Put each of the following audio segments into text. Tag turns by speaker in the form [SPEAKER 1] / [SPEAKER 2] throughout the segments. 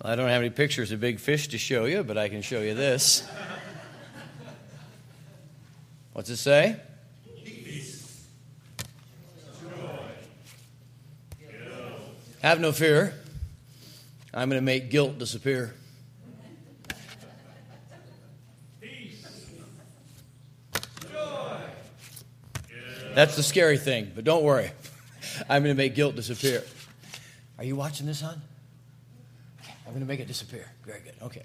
[SPEAKER 1] I don't have any pictures of big fish to show you, but I can show you this. What's it say? Peace. Joy. Have no fear. I'm going to make guilt disappear. Peace. Joy. That's the scary thing, but don't worry. I'm going to make guilt disappear. Are you watching this, hon? I'm going to make it disappear. Very good. Okay.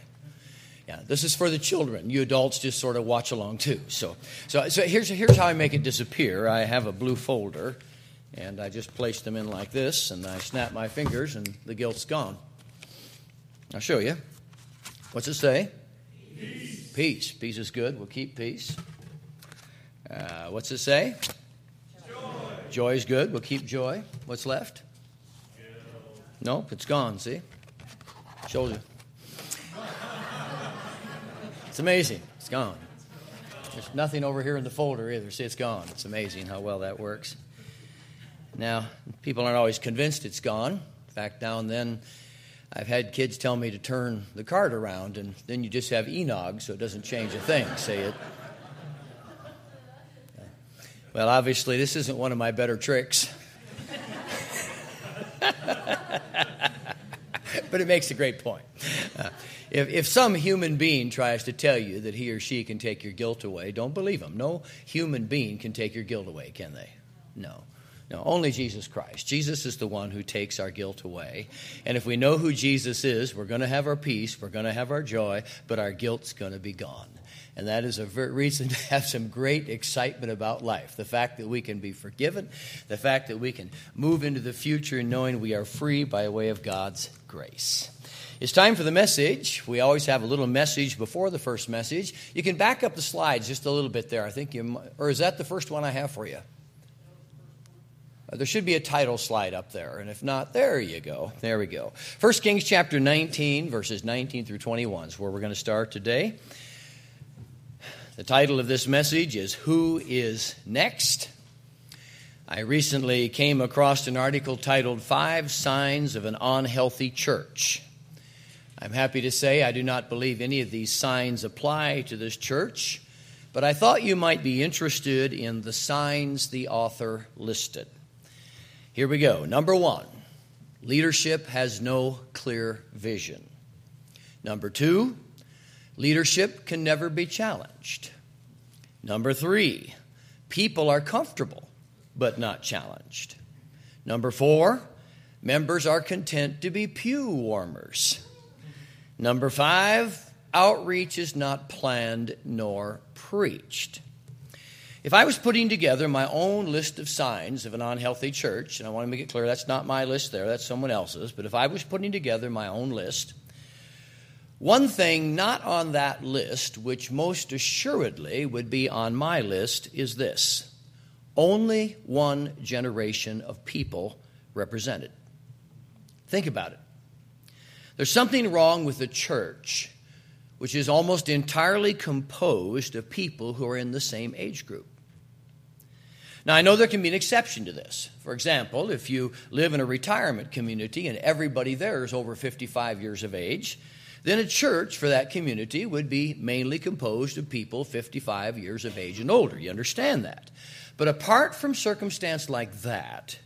[SPEAKER 1] Yeah, this is for the children. You adults just sort of watch along too. So, so, so here's, here's how I make it disappear. I have a blue folder, and I just place them in like this, and I snap my fingers, and the guilt's gone. I'll show you. What's it say? Peace. Peace. Peace is good. We'll keep peace. Uh, what's it say? Joy. Joy is good. We'll keep joy. What's left? Nope, it's gone. See? You. It's amazing. It's gone. There's nothing over here in the folder either. See, it's gone. It's amazing how well that works. Now, people aren't always convinced it's gone. In fact, now and then I've had kids tell me to turn the card around, and then you just have enog, so it doesn't change a thing. Say it. Well, obviously, this isn't one of my better tricks. but it makes a great point. Uh, if, if some human being tries to tell you that he or she can take your guilt away, don't believe him. No human being can take your guilt away, can they? No. No, only Jesus Christ. Jesus is the one who takes our guilt away. And if we know who Jesus is, we're going to have our peace, we're going to have our joy, but our guilt's going to be gone. And that is a reason to have some great excitement about life. The fact that we can be forgiven, the fact that we can move into the future knowing we are free by way of God's grace. It's time for the message. We always have a little message before the first message. You can back up the slides just a little bit there. I think you, or is that the first one I have for you? Uh, there should be a title slide up there, and if not, there you go. There we go. 1 Kings chapter 19, verses 19 through 21 is where we're going to start today. The title of this message is Who is Next? I recently came across an article titled Five Signs of an Unhealthy Church. I'm happy to say I do not believe any of these signs apply to this church, but I thought you might be interested in the signs the author listed. Here we go. Number one, leadership has no clear vision. Number two, leadership can never be challenged. Number three, people are comfortable but not challenged. Number four, members are content to be pew warmers. Number five, outreach is not planned nor preached. If I was putting together my own list of signs of an unhealthy church, and I want to make it clear that's not my list there, that's someone else's, but if I was putting together my own list, one thing not on that list, which most assuredly would be on my list, is this only one generation of people represented. Think about it. There's something wrong with the church, which is almost entirely composed of people who are in the same age group. Now, I know there can be an exception to this. For example, if you live in a retirement community and everybody there is over 55 years of age, then a church for that community would be mainly composed of people 55 years of age and older. You understand that. But apart from circumstance like that,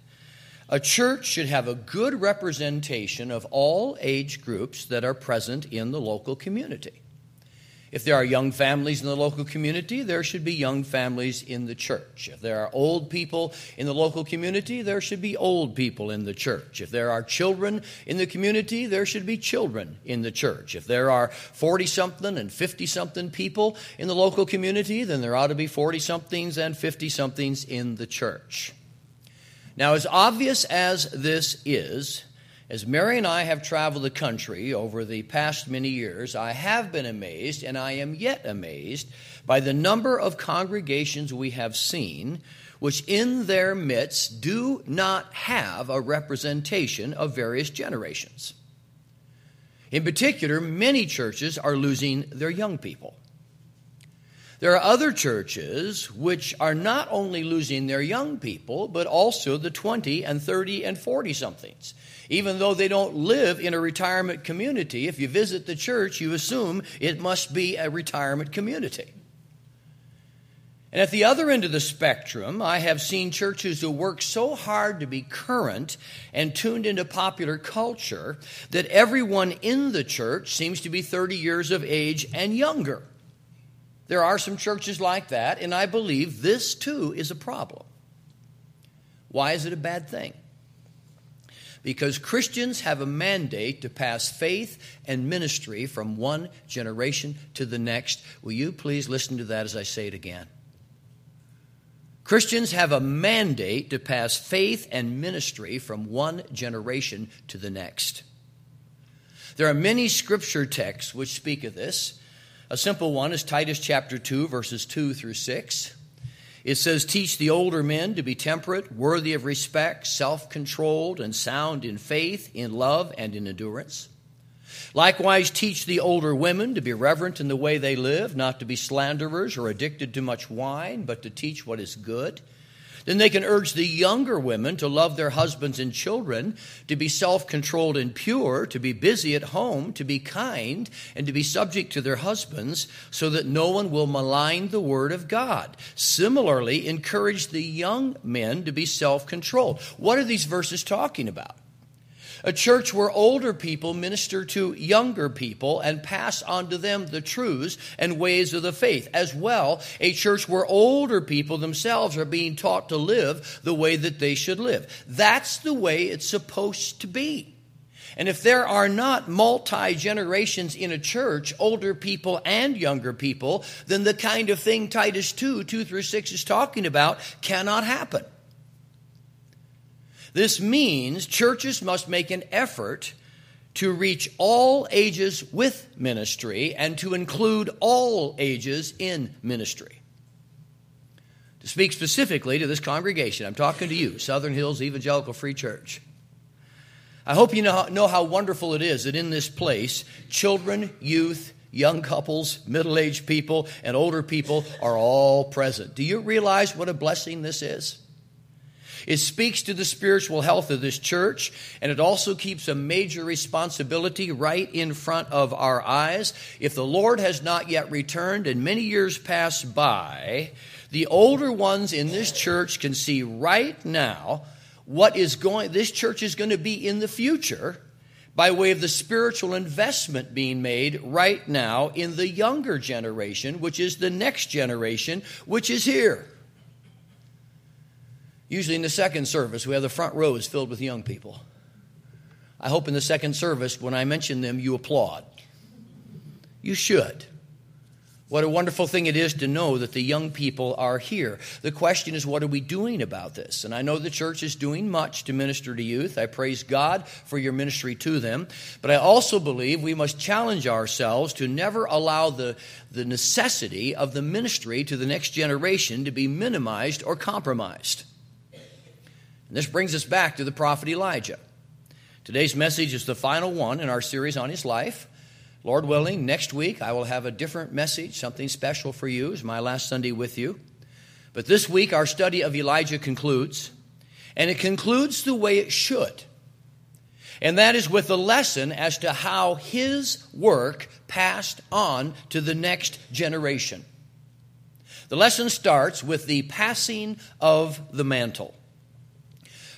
[SPEAKER 1] a church should have a good representation of all age groups that are present in the local community. If there are young families in the local community, there should be young families in the church. If there are old people in the local community, there should be old people in the church. If there are children in the community, there should be children in the church. If there are 40 something and 50 something people in the local community, then there ought to be 40 somethings and 50 somethings in the church. Now, as obvious as this is, as Mary and I have traveled the country over the past many years, I have been amazed, and I am yet amazed, by the number of congregations we have seen which in their midst do not have a representation of various generations. In particular, many churches are losing their young people. There are other churches which are not only losing their young people, but also the 20 and 30 and 40 somethings. Even though they don't live in a retirement community, if you visit the church, you assume it must be a retirement community. And at the other end of the spectrum, I have seen churches who work so hard to be current and tuned into popular culture that everyone in the church seems to be 30 years of age and younger. There are some churches like that, and I believe this too is a problem. Why is it a bad thing? Because Christians have a mandate to pass faith and ministry from one generation to the next. Will you please listen to that as I say it again? Christians have a mandate to pass faith and ministry from one generation to the next. There are many scripture texts which speak of this. A simple one is Titus chapter 2, verses 2 through 6. It says, Teach the older men to be temperate, worthy of respect, self controlled, and sound in faith, in love, and in endurance. Likewise, teach the older women to be reverent in the way they live, not to be slanderers or addicted to much wine, but to teach what is good. Then they can urge the younger women to love their husbands and children, to be self controlled and pure, to be busy at home, to be kind, and to be subject to their husbands, so that no one will malign the word of God. Similarly, encourage the young men to be self controlled. What are these verses talking about? A church where older people minister to younger people and pass on to them the truths and ways of the faith. As well, a church where older people themselves are being taught to live the way that they should live. That's the way it's supposed to be. And if there are not multi generations in a church, older people and younger people, then the kind of thing Titus 2, 2 through 6 is talking about cannot happen. This means churches must make an effort to reach all ages with ministry and to include all ages in ministry. To speak specifically to this congregation, I'm talking to you, Southern Hills Evangelical Free Church. I hope you know, know how wonderful it is that in this place, children, youth, young couples, middle aged people, and older people are all present. Do you realize what a blessing this is? It speaks to the spiritual health of this church, and it also keeps a major responsibility right in front of our eyes. If the Lord has not yet returned and many years pass by, the older ones in this church can see right now what is going this church is going to be in the future by way of the spiritual investment being made right now in the younger generation, which is the next generation, which is here. Usually in the second service, we have the front rows filled with young people. I hope in the second service, when I mention them, you applaud. You should. What a wonderful thing it is to know that the young people are here. The question is, what are we doing about this? And I know the church is doing much to minister to youth. I praise God for your ministry to them. But I also believe we must challenge ourselves to never allow the, the necessity of the ministry to the next generation to be minimized or compromised. And this brings us back to the prophet Elijah. Today's message is the final one in our series on his life. Lord willing, next week I will have a different message, something special for you. It's my last Sunday with you. But this week our study of Elijah concludes, and it concludes the way it should. And that is with a lesson as to how his work passed on to the next generation. The lesson starts with the passing of the mantle.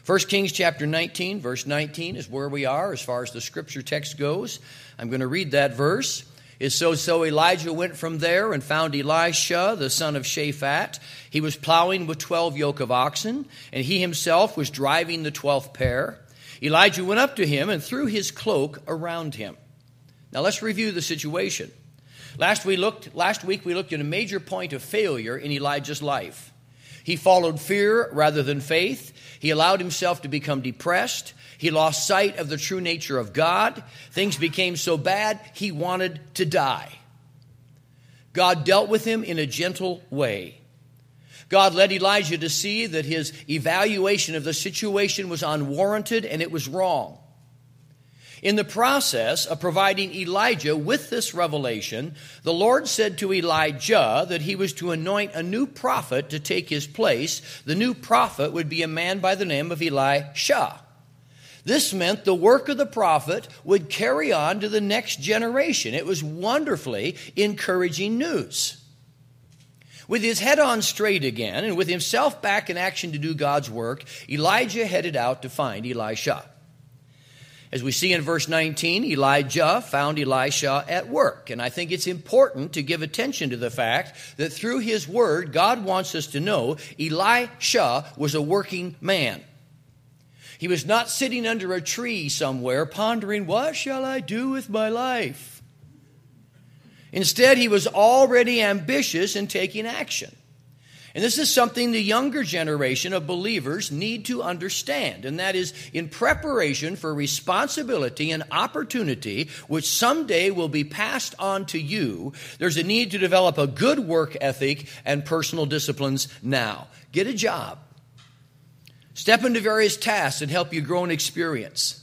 [SPEAKER 1] 1 Kings chapter 19, verse 19 is where we are as far as the scripture text goes. I'm going to read that verse. It's so so Elijah went from there and found Elisha, the son of Shaphat. He was plowing with 12 yoke of oxen, and he himself was driving the 12th pair. Elijah went up to him and threw his cloak around him. Now let's review the situation. Last we looked last week we looked at a major point of failure in Elijah's life. He followed fear rather than faith. He allowed himself to become depressed. He lost sight of the true nature of God. Things became so bad, he wanted to die. God dealt with him in a gentle way. God led Elijah to see that his evaluation of the situation was unwarranted and it was wrong. In the process of providing Elijah with this revelation, the Lord said to Elijah that he was to anoint a new prophet to take his place. The new prophet would be a man by the name of Elisha. This meant the work of the prophet would carry on to the next generation. It was wonderfully encouraging news. With his head on straight again and with himself back in action to do God's work, Elijah headed out to find Elisha. As we see in verse 19, Elijah found Elisha at work. And I think it's important to give attention to the fact that through his word, God wants us to know Elisha was a working man. He was not sitting under a tree somewhere pondering, What shall I do with my life? Instead, he was already ambitious and taking action. And this is something the younger generation of believers need to understand, and that is in preparation for responsibility and opportunity, which someday will be passed on to you, there's a need to develop a good work ethic and personal disciplines now. Get a job. Step into various tasks and help you grow in experience.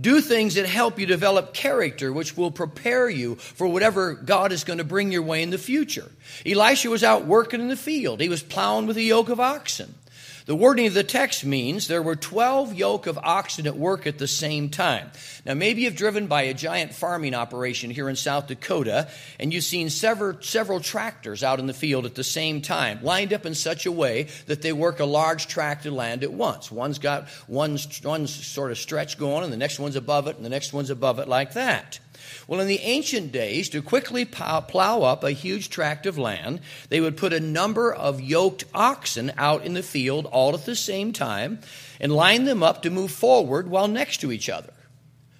[SPEAKER 1] Do things that help you develop character, which will prepare you for whatever God is going to bring your way in the future. Elisha was out working in the field. He was plowing with a yoke of oxen. The wording of the text means there were 12 yoke of oxen at work at the same time. Now, maybe you've driven by a giant farming operation here in South Dakota and you've seen several, several tractors out in the field at the same time, lined up in such a way that they work a large tract of land at once. One's got one, one sort of stretch going and the next one's above it and the next one's above it like that. Well, in the ancient days, to quickly plow up a huge tract of land, they would put a number of yoked oxen out in the field all at the same time and line them up to move forward while next to each other.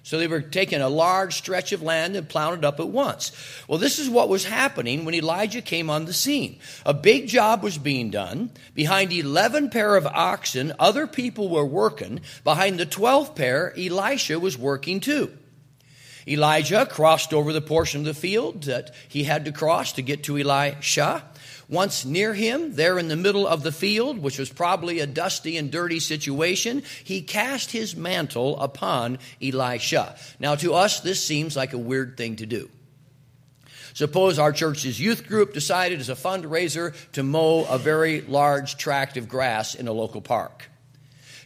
[SPEAKER 1] So they were taking a large stretch of land and plowing it up at once. Well, this is what was happening when Elijah came on the scene. A big job was being done. Behind 11 pair of oxen, other people were working. Behind the 12th pair, Elisha was working too. Elijah crossed over the portion of the field that he had to cross to get to Elisha. Once near him, there in the middle of the field, which was probably a dusty and dirty situation, he cast his mantle upon Elisha. Now, to us, this seems like a weird thing to do. Suppose our church's youth group decided as a fundraiser to mow a very large tract of grass in a local park.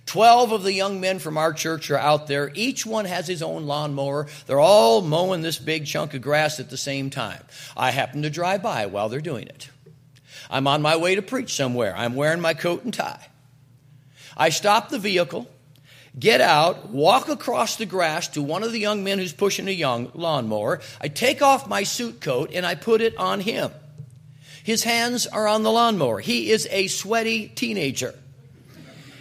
[SPEAKER 1] Twelve of the young men from our church are out there. Each one has his own lawnmower. They're all mowing this big chunk of grass at the same time. I happen to drive by while they're doing it. I'm on my way to preach somewhere. I'm wearing my coat and tie. I stop the vehicle, get out, walk across the grass to one of the young men who's pushing a young lawnmower. I take off my suit coat and I put it on him. His hands are on the lawnmower. He is a sweaty teenager.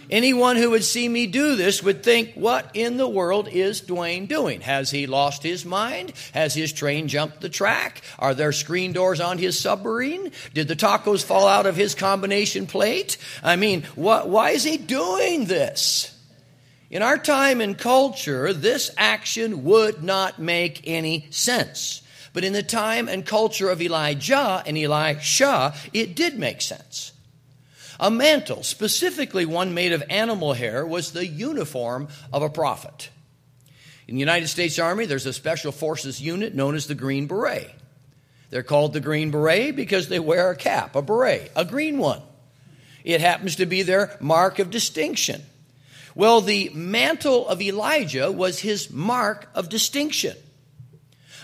[SPEAKER 1] Anyone who would see me do this would think, what in the world is Dwayne doing? Has he lost his mind? Has his train jumped the track? Are there screen doors on his submarine? Did the tacos fall out of his combination plate? I mean, what, why is he doing this? In our time and culture, this action would not make any sense. But in the time and culture of Elijah and Elisha, it did make sense. A mantle, specifically one made of animal hair, was the uniform of a prophet. In the United States Army, there's a special forces unit known as the Green Beret. They're called the Green Beret because they wear a cap, a beret, a green one. It happens to be their mark of distinction. Well, the mantle of Elijah was his mark of distinction.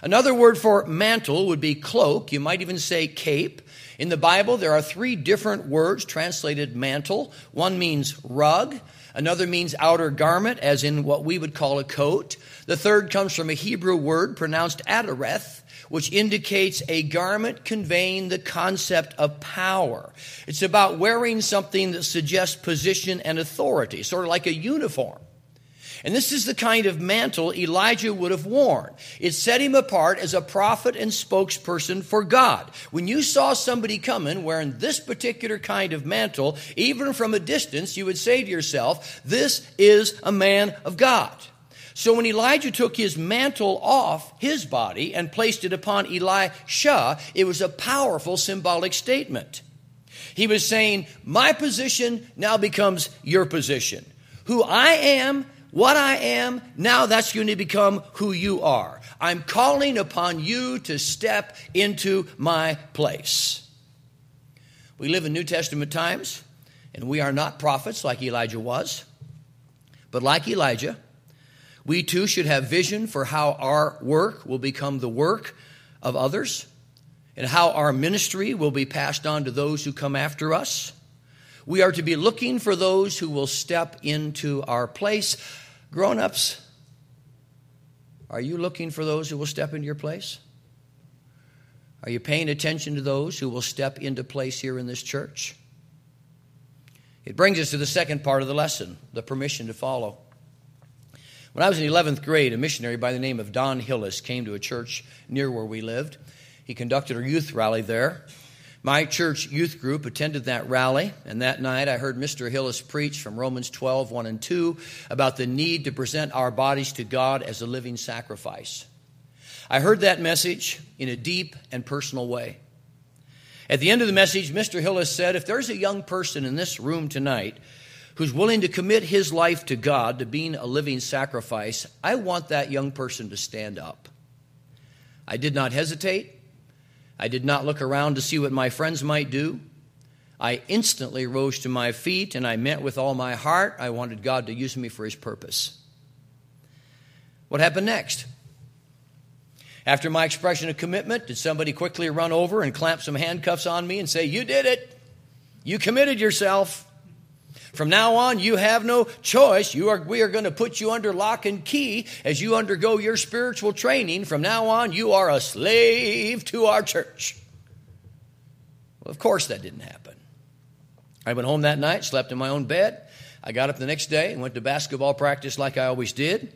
[SPEAKER 1] Another word for mantle would be cloak. You might even say cape. In the Bible, there are three different words translated mantle. One means rug, another means outer garment, as in what we would call a coat. The third comes from a Hebrew word pronounced adareth, which indicates a garment conveying the concept of power. It's about wearing something that suggests position and authority, sort of like a uniform. And this is the kind of mantle Elijah would have worn. It set him apart as a prophet and spokesperson for God. When you saw somebody coming wearing this particular kind of mantle, even from a distance, you would say to yourself, This is a man of God. So when Elijah took his mantle off his body and placed it upon Elisha, it was a powerful symbolic statement. He was saying, My position now becomes your position. Who I am what I am, now that's going to become who you are. I'm calling upon you to step into my place. We live in New Testament times, and we are not prophets like Elijah was. But like Elijah, We too should have vision for how our work will become the work of others and how our ministry will be passed on to those who come after us. We are to be looking for those who will step into our place. Grown ups, are you looking for those who will step into your place? Are you paying attention to those who will step into place here in this church? It brings us to the second part of the lesson the permission to follow. When I was in 11th grade, a missionary by the name of Don Hillis came to a church near where we lived. He conducted a youth rally there. My church youth group attended that rally, and that night I heard Mr. Hillis preach from Romans 12, 1 and 2 about the need to present our bodies to God as a living sacrifice. I heard that message in a deep and personal way. At the end of the message, Mr. Hillis said, If there's a young person in this room tonight who's willing to commit his life to God, to being a living sacrifice, I want that young person to stand up. I did not hesitate. I did not look around to see what my friends might do. I instantly rose to my feet and I meant with all my heart I wanted God to use me for his purpose. What happened next? After my expression of commitment, did somebody quickly run over and clamp some handcuffs on me and say, You did it? You committed yourself. From now on, you have no choice. You are, we are going to put you under lock and key as you undergo your spiritual training. From now on, you are a slave to our church. Well, of course, that didn't happen. I went home that night, slept in my own bed. I got up the next day and went to basketball practice like I always did.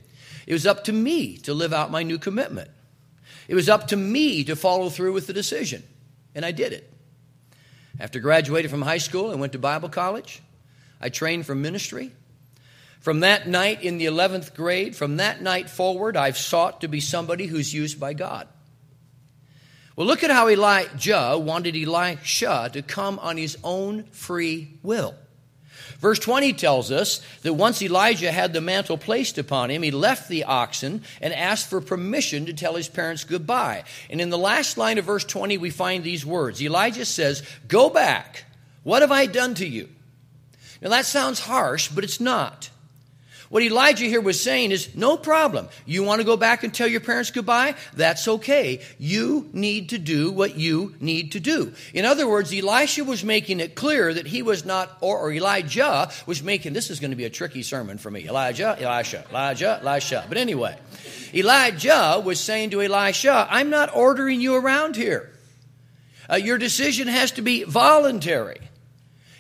[SPEAKER 1] It was up to me to live out my new commitment. It was up to me to follow through with the decision, and I did it. After graduating from high school, I went to Bible college. I trained for ministry. From that night in the 11th grade, from that night forward, I've sought to be somebody who's used by God. Well, look at how Elijah wanted Elisha to come on his own free will. Verse 20 tells us that once Elijah had the mantle placed upon him, he left the oxen and asked for permission to tell his parents goodbye. And in the last line of verse 20, we find these words Elijah says, Go back. What have I done to you? Now that sounds harsh, but it's not. What Elijah here was saying is, no problem. You want to go back and tell your parents goodbye? That's okay. You need to do what you need to do. In other words, Elisha was making it clear that he was not, or, or Elijah was making, this is going to be a tricky sermon for me. Elijah, Elisha, Elijah, Elisha. But anyway, Elijah was saying to Elisha, I'm not ordering you around here. Uh, your decision has to be voluntary.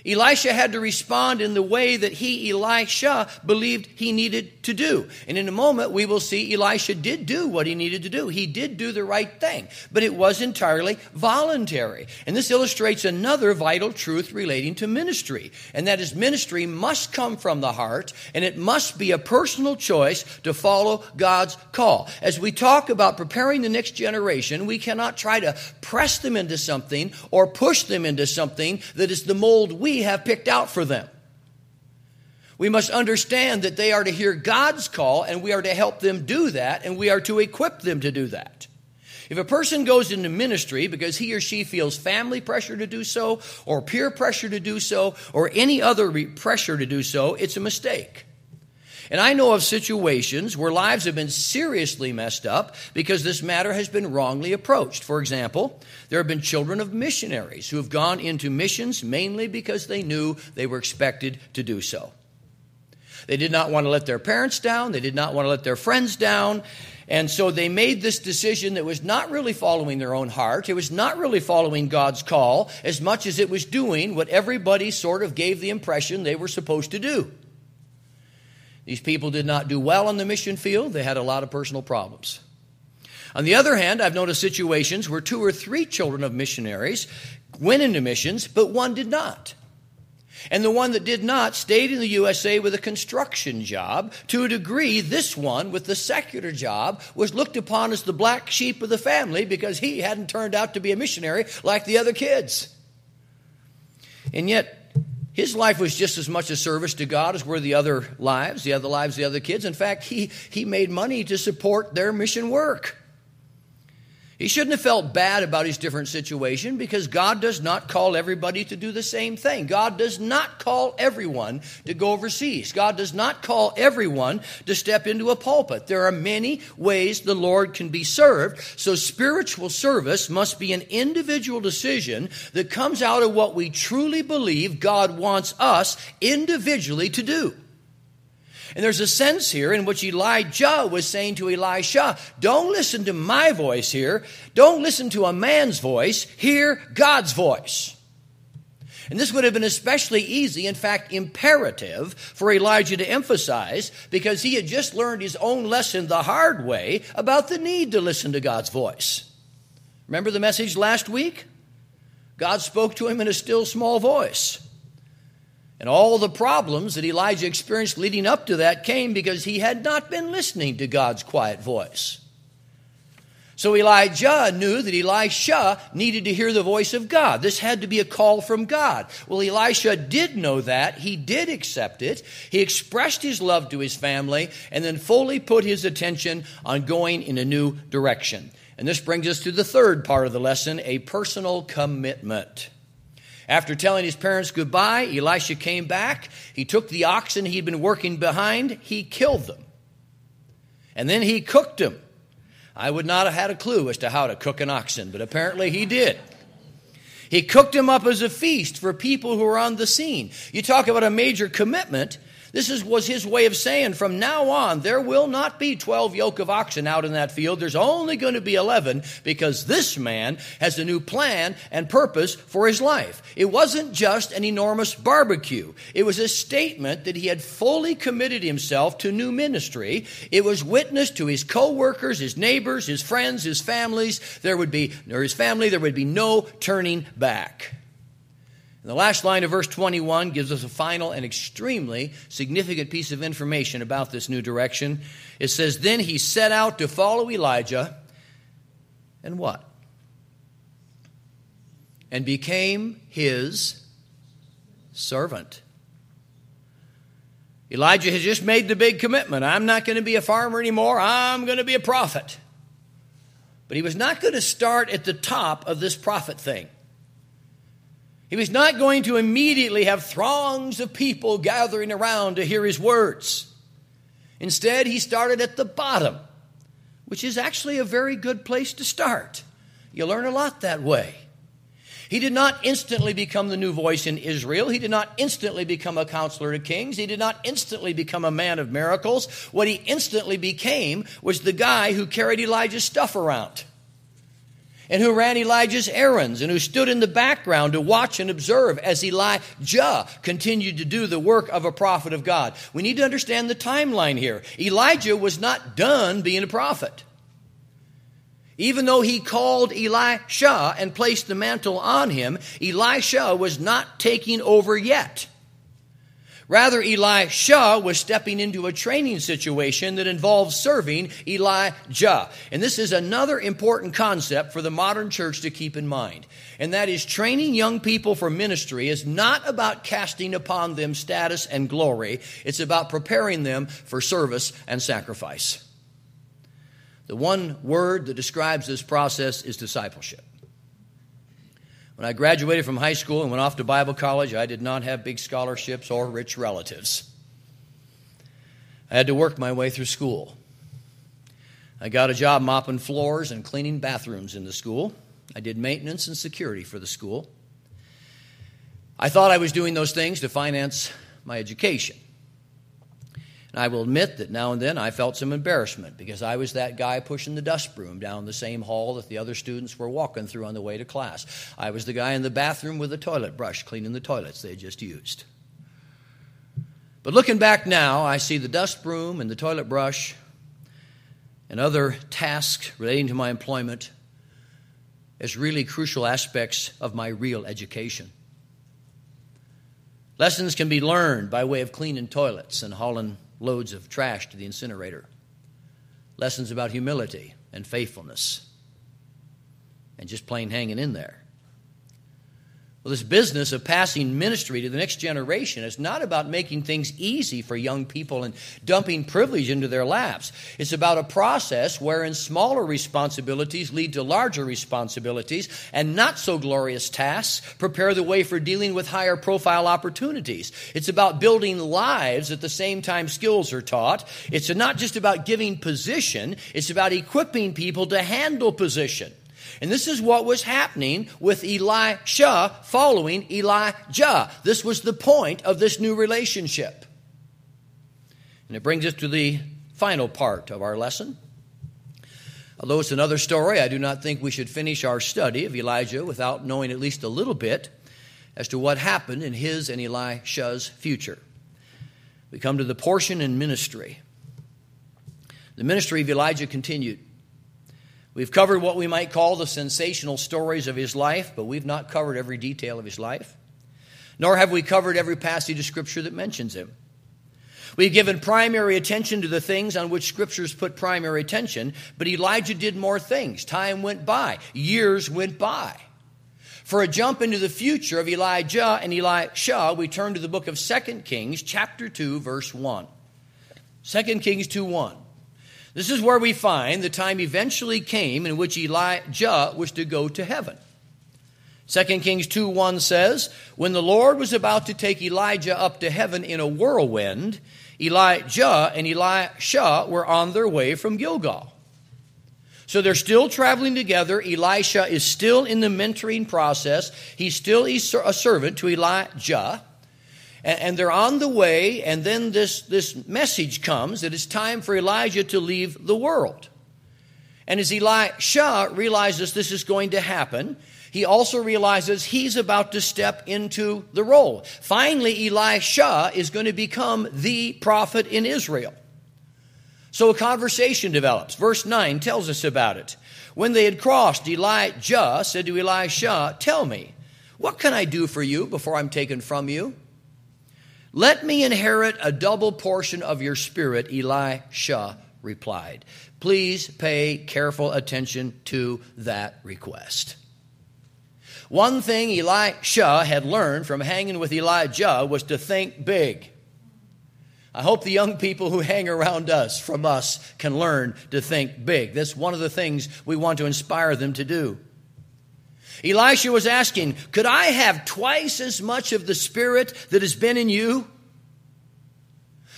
[SPEAKER 1] Elisha had to respond in the way that he, Elisha, believed he needed to do. And in a moment, we will see Elisha did do what he needed to do. He did do the right thing, but it was entirely voluntary. And this illustrates another vital truth relating to ministry, and that is ministry must come from the heart, and it must be a personal choice to follow God's call. As we talk about preparing the next generation, we cannot try to press them into something or push them into something that is the mold we have picked out for them. We must understand that they are to hear God's call and we are to help them do that and we are to equip them to do that. If a person goes into ministry because he or she feels family pressure to do so, or peer pressure to do so, or any other pressure to do so, it's a mistake. And I know of situations where lives have been seriously messed up because this matter has been wrongly approached. For example, there have been children of missionaries who have gone into missions mainly because they knew they were expected to do so. They did not want to let their parents down, they did not want to let their friends down. And so they made this decision that was not really following their own heart. It was not really following God's call as much as it was doing what everybody sort of gave the impression they were supposed to do. These people did not do well on the mission field, they had a lot of personal problems. On the other hand, I've noticed situations where two or three children of missionaries went into missions, but one did not. And the one that did not stayed in the USA with a construction job. To a degree, this one with the secular job was looked upon as the black sheep of the family because he hadn't turned out to be a missionary like the other kids. And yet, his life was just as much a service to God as were the other lives, the other lives, the other kids. In fact, he, he made money to support their mission work. He shouldn't have felt bad about his different situation because God does not call everybody to do the same thing. God does not call everyone to go overseas. God does not call everyone to step into a pulpit. There are many ways the Lord can be served. So spiritual service must be an individual decision that comes out of what we truly believe God wants us individually to do. And there's a sense here in which Elijah was saying to Elisha, Don't listen to my voice here. Don't listen to a man's voice. Hear God's voice. And this would have been especially easy, in fact, imperative for Elijah to emphasize because he had just learned his own lesson the hard way about the need to listen to God's voice. Remember the message last week? God spoke to him in a still small voice. And all the problems that Elijah experienced leading up to that came because he had not been listening to God's quiet voice. So Elijah knew that Elisha needed to hear the voice of God. This had to be a call from God. Well, Elisha did know that. He did accept it. He expressed his love to his family and then fully put his attention on going in a new direction. And this brings us to the third part of the lesson a personal commitment. After telling his parents goodbye, Elisha came back. He took the oxen he'd been working behind, he killed them. And then he cooked them. I would not have had a clue as to how to cook an oxen, but apparently he did. He cooked them up as a feast for people who were on the scene. You talk about a major commitment. This is, was his way of saying from now on, there will not be 12 yoke of oxen out in that field. There's only going to be 11 because this man has a new plan and purpose for his life. It wasn't just an enormous barbecue. It was a statement that he had fully committed himself to new ministry. It was witness to his co-workers, his neighbors, his friends, his families. There would be, or his family, there would be no turning back. And the last line of verse 21 gives us a final and extremely significant piece of information about this new direction. It says, Then he set out to follow Elijah, and what? And became his servant. Elijah has just made the big commitment I'm not going to be a farmer anymore, I'm going to be a prophet. But he was not going to start at the top of this prophet thing. He was not going to immediately have throngs of people gathering around to hear his words. Instead, he started at the bottom, which is actually a very good place to start. You learn a lot that way. He did not instantly become the new voice in Israel. He did not instantly become a counselor to kings. He did not instantly become a man of miracles. What he instantly became was the guy who carried Elijah's stuff around and who ran Elijah's errands and who stood in the background to watch and observe as Elijah continued to do the work of a prophet of God. We need to understand the timeline here. Elijah was not done being a prophet. Even though he called Elisha and placed the mantle on him, Elisha was not taking over yet. Rather, Elisha was stepping into a training situation that involves serving Elijah. And this is another important concept for the modern church to keep in mind. And that is training young people for ministry is not about casting upon them status and glory, it's about preparing them for service and sacrifice. The one word that describes this process is discipleship. When I graduated from high school and went off to Bible college, I did not have big scholarships or rich relatives. I had to work my way through school. I got a job mopping floors and cleaning bathrooms in the school. I did maintenance and security for the school. I thought I was doing those things to finance my education. And I will admit that now and then I felt some embarrassment because I was that guy pushing the dust broom down the same hall that the other students were walking through on the way to class. I was the guy in the bathroom with the toilet brush cleaning the toilets they just used. But looking back now, I see the dust broom and the toilet brush and other tasks relating to my employment as really crucial aspects of my real education. Lessons can be learned by way of cleaning toilets and hauling loads of trash to the incinerator. Lessons about humility and faithfulness and just plain hanging in there. Well, this business of passing ministry to the next generation is not about making things easy for young people and dumping privilege into their laps. It's about a process wherein smaller responsibilities lead to larger responsibilities and not so glorious tasks prepare the way for dealing with higher profile opportunities. It's about building lives at the same time skills are taught. It's not just about giving position, it's about equipping people to handle position. And this is what was happening with Elisha following Elijah. This was the point of this new relationship. And it brings us to the final part of our lesson. Although it's another story, I do not think we should finish our study of Elijah without knowing at least a little bit as to what happened in his and Elisha's future. We come to the portion in ministry. The ministry of Elijah continued. We've covered what we might call the sensational stories of his life, but we've not covered every detail of his life. Nor have we covered every passage of Scripture that mentions him. We've given primary attention to the things on which Scriptures put primary attention, but Elijah did more things. Time went by, years went by. For a jump into the future of Elijah and Elisha, we turn to the book of 2 Kings, chapter 2, verse 1. 2 Kings 2 1. This is where we find the time eventually came in which Elijah was to go to heaven. 2 Kings 2 1 says, When the Lord was about to take Elijah up to heaven in a whirlwind, Elijah and Elisha were on their way from Gilgal. So they're still traveling together. Elisha is still in the mentoring process. He's still a servant to Elijah and they're on the way, and then this, this message comes that it's time for Elijah to leave the world. And as Elisha realizes this is going to happen, he also realizes he's about to step into the role. Finally, Elisha is going to become the prophet in Israel. So a conversation develops. Verse 9 tells us about it. When they had crossed, Elijah said to Elisha, Tell me, what can I do for you before I'm taken from you? Let me inherit a double portion of your spirit, Elisha replied. Please pay careful attention to that request. One thing Elisha had learned from hanging with Elijah was to think big. I hope the young people who hang around us from us can learn to think big. That's one of the things we want to inspire them to do. Elisha was asking, Could I have twice as much of the Spirit that has been in you?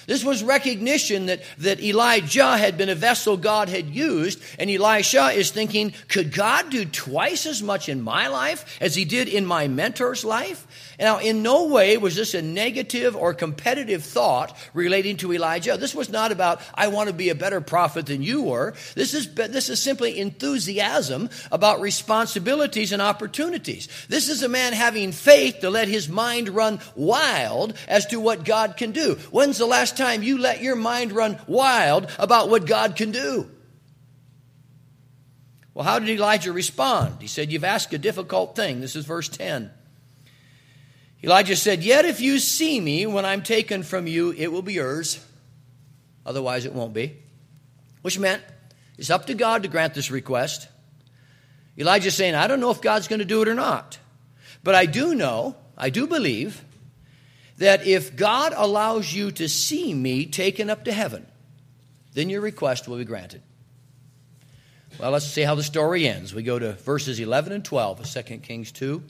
[SPEAKER 1] This was recognition that, that Elijah had been a vessel God had used, and Elisha is thinking, could God do twice as much in my life as he did in my mentor's life? Now, in no way was this a negative or competitive thought relating to Elijah. This was not about, I want to be a better prophet than you were. This is, this is simply enthusiasm about responsibilities and opportunities. This is a man having faith to let his mind run wild as to what God can do. When's the last time you let your mind run wild about what God can do? Well, how did Elijah respond? He said, You've asked a difficult thing. This is verse 10. Elijah said, Yet if you see me when I'm taken from you, it will be yours. Otherwise, it won't be. Which meant it's up to God to grant this request. Elijah's saying, I don't know if God's going to do it or not. But I do know, I do believe, that if God allows you to see me taken up to heaven, then your request will be granted. Well, let's see how the story ends. We go to verses 11 and 12 of 2 Kings 2.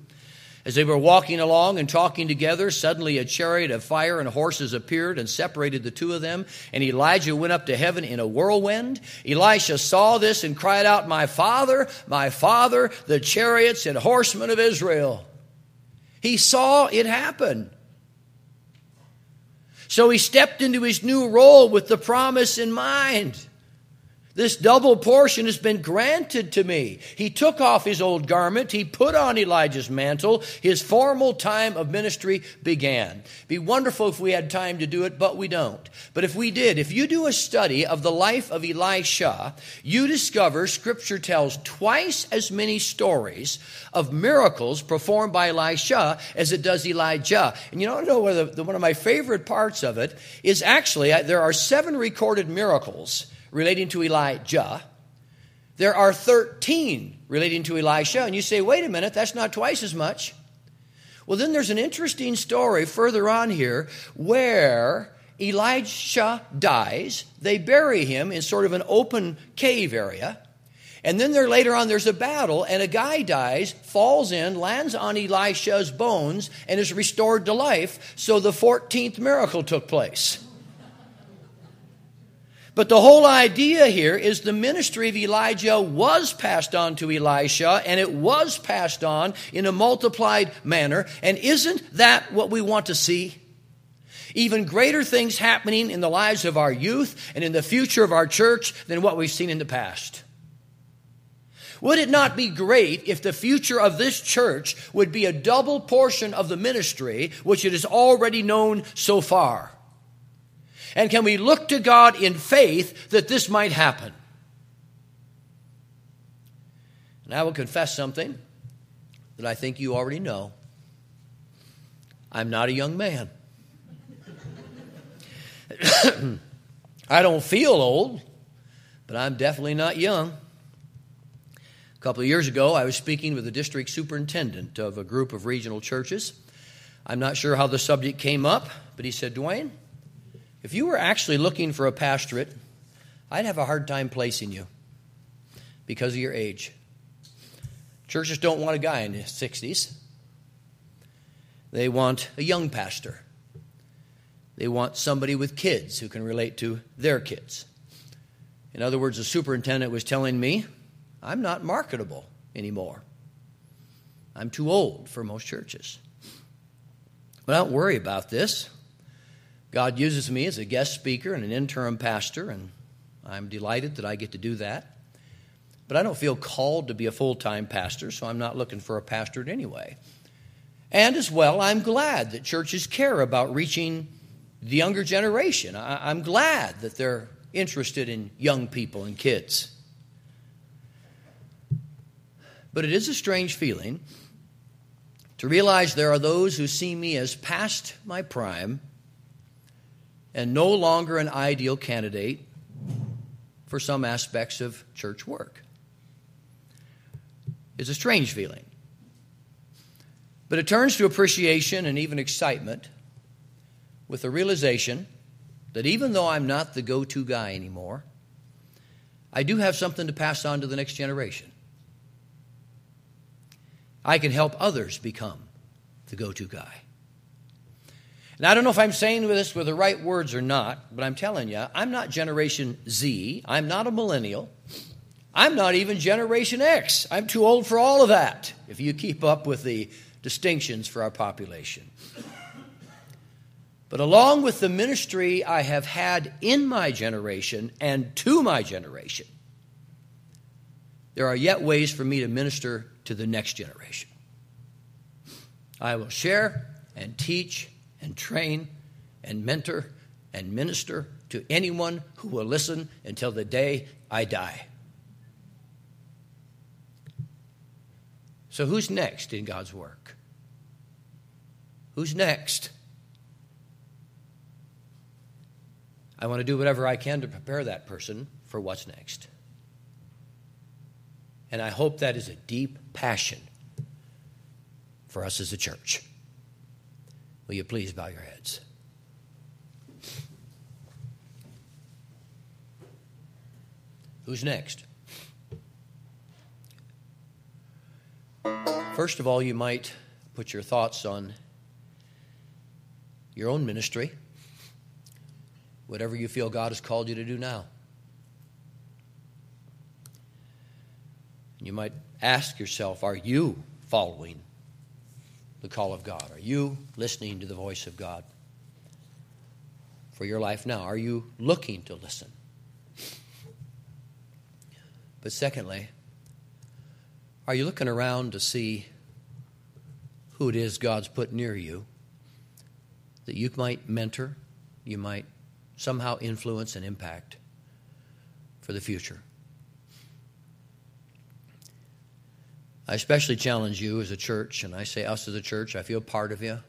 [SPEAKER 1] As they were walking along and talking together, suddenly a chariot of fire and horses appeared and separated the two of them. And Elijah went up to heaven in a whirlwind. Elisha saw this and cried out, My father, my father, the chariots and horsemen of Israel. He saw it happen. So he stepped into his new role with the promise in mind. This double portion has been granted to me. He took off his old garment. He put on Elijah's mantle. His formal time of ministry began. Be wonderful if we had time to do it, but we don't. But if we did, if you do a study of the life of Elisha, you discover scripture tells twice as many stories of miracles performed by Elisha as it does Elijah. And you don't know whether the, one of my favorite parts of it is actually there are seven recorded miracles relating to Elijah. There are 13 relating to Elisha. And you say, wait a minute, that's not twice as much. Well, then there's an interesting story further on here where Elisha dies. They bury him in sort of an open cave area. And then there later on there's a battle and a guy dies, falls in, lands on Elisha's bones and is restored to life. So the 14th miracle took place. But the whole idea here is the ministry of Elijah was passed on to Elisha, and it was passed on in a multiplied manner. And isn't that what we want to see? Even greater things happening in the lives of our youth and in the future of our church than what we've seen in the past. Would it not be great if the future of this church would be a double portion of the ministry which it is already known so far? And can we look to God in faith that this might happen? And I will confess something that I think you already know. I'm not a young man. I don't feel old, but I'm definitely not young. A couple of years ago, I was speaking with the district superintendent of a group of regional churches. I'm not sure how the subject came up, but he said, Dwayne, if you were actually looking for a pastorate, I'd have a hard time placing you because of your age. Churches don't want a guy in his 60s, they want a young pastor. They want somebody with kids who can relate to their kids. In other words, the superintendent was telling me, I'm not marketable anymore. I'm too old for most churches. But I don't worry about this. God uses me as a guest speaker and an interim pastor, and I'm delighted that I get to do that. But I don't feel called to be a full time pastor, so I'm not looking for a pastorate anyway. And as well, I'm glad that churches care about reaching the younger generation. I, am glad that they're interested in young people and kids. But it is a strange feeling to realize there are those who see me as past my prime and no longer an ideal candidate for some aspects of church work. It's a strange feeling. But it turns to appreciation and even excitement with the realization that even though I'm not the go to guy anymore, I do have something to pass on to the next generation. I can help others become the go to guy. And I don't know if I'm saying this with the right words or not, but I'm telling you, I'm not Generation Z. I'm not a millennial. I'm not even Generation X. I'm too old for all of that, if you keep up with the distinctions for our population. But along with the ministry I have had in my generation and to my generation, there are yet ways for me to minister to the next generation. I will share and teach and train and mentor and minister to anyone who will listen until the day I die. So, who's next in God's work? Who's next? I want to do whatever I can to prepare that person for what's next. And I hope that is a deep passion for us as a church. Will you please bow your heads? Who's next? First of all, you might put your thoughts on your own ministry, whatever you feel God has called you to do now. You might ask yourself, are you following the call of God? Are you listening to the voice of God for your life now? Are you looking to listen? But secondly, are you looking around to see who it is God's put near you that you might mentor, you might somehow influence and impact for the future? I especially challenge you as a church, and I say us as a church, I feel part of you.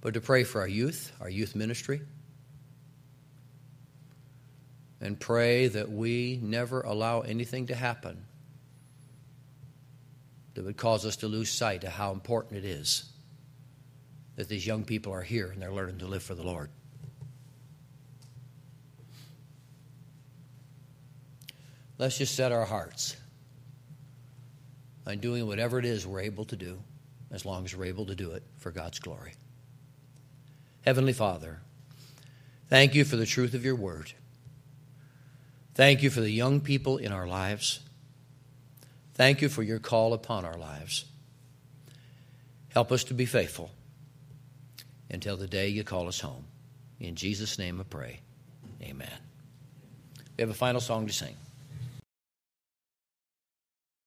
[SPEAKER 1] But to pray for our youth, our youth ministry, and pray that we never allow anything to happen that would cause us to lose sight of how important it is that these young people are here and they're learning to live for the Lord. Let's just set our hearts on doing whatever it is we're able to do, as long as we're able to do it for God's glory. Heavenly Father, thank you for the truth of your word. Thank you for the young people in our lives. Thank you for your call upon our lives. Help us to be faithful until the day you call us home. In Jesus' name I pray. Amen. We have a final song to sing.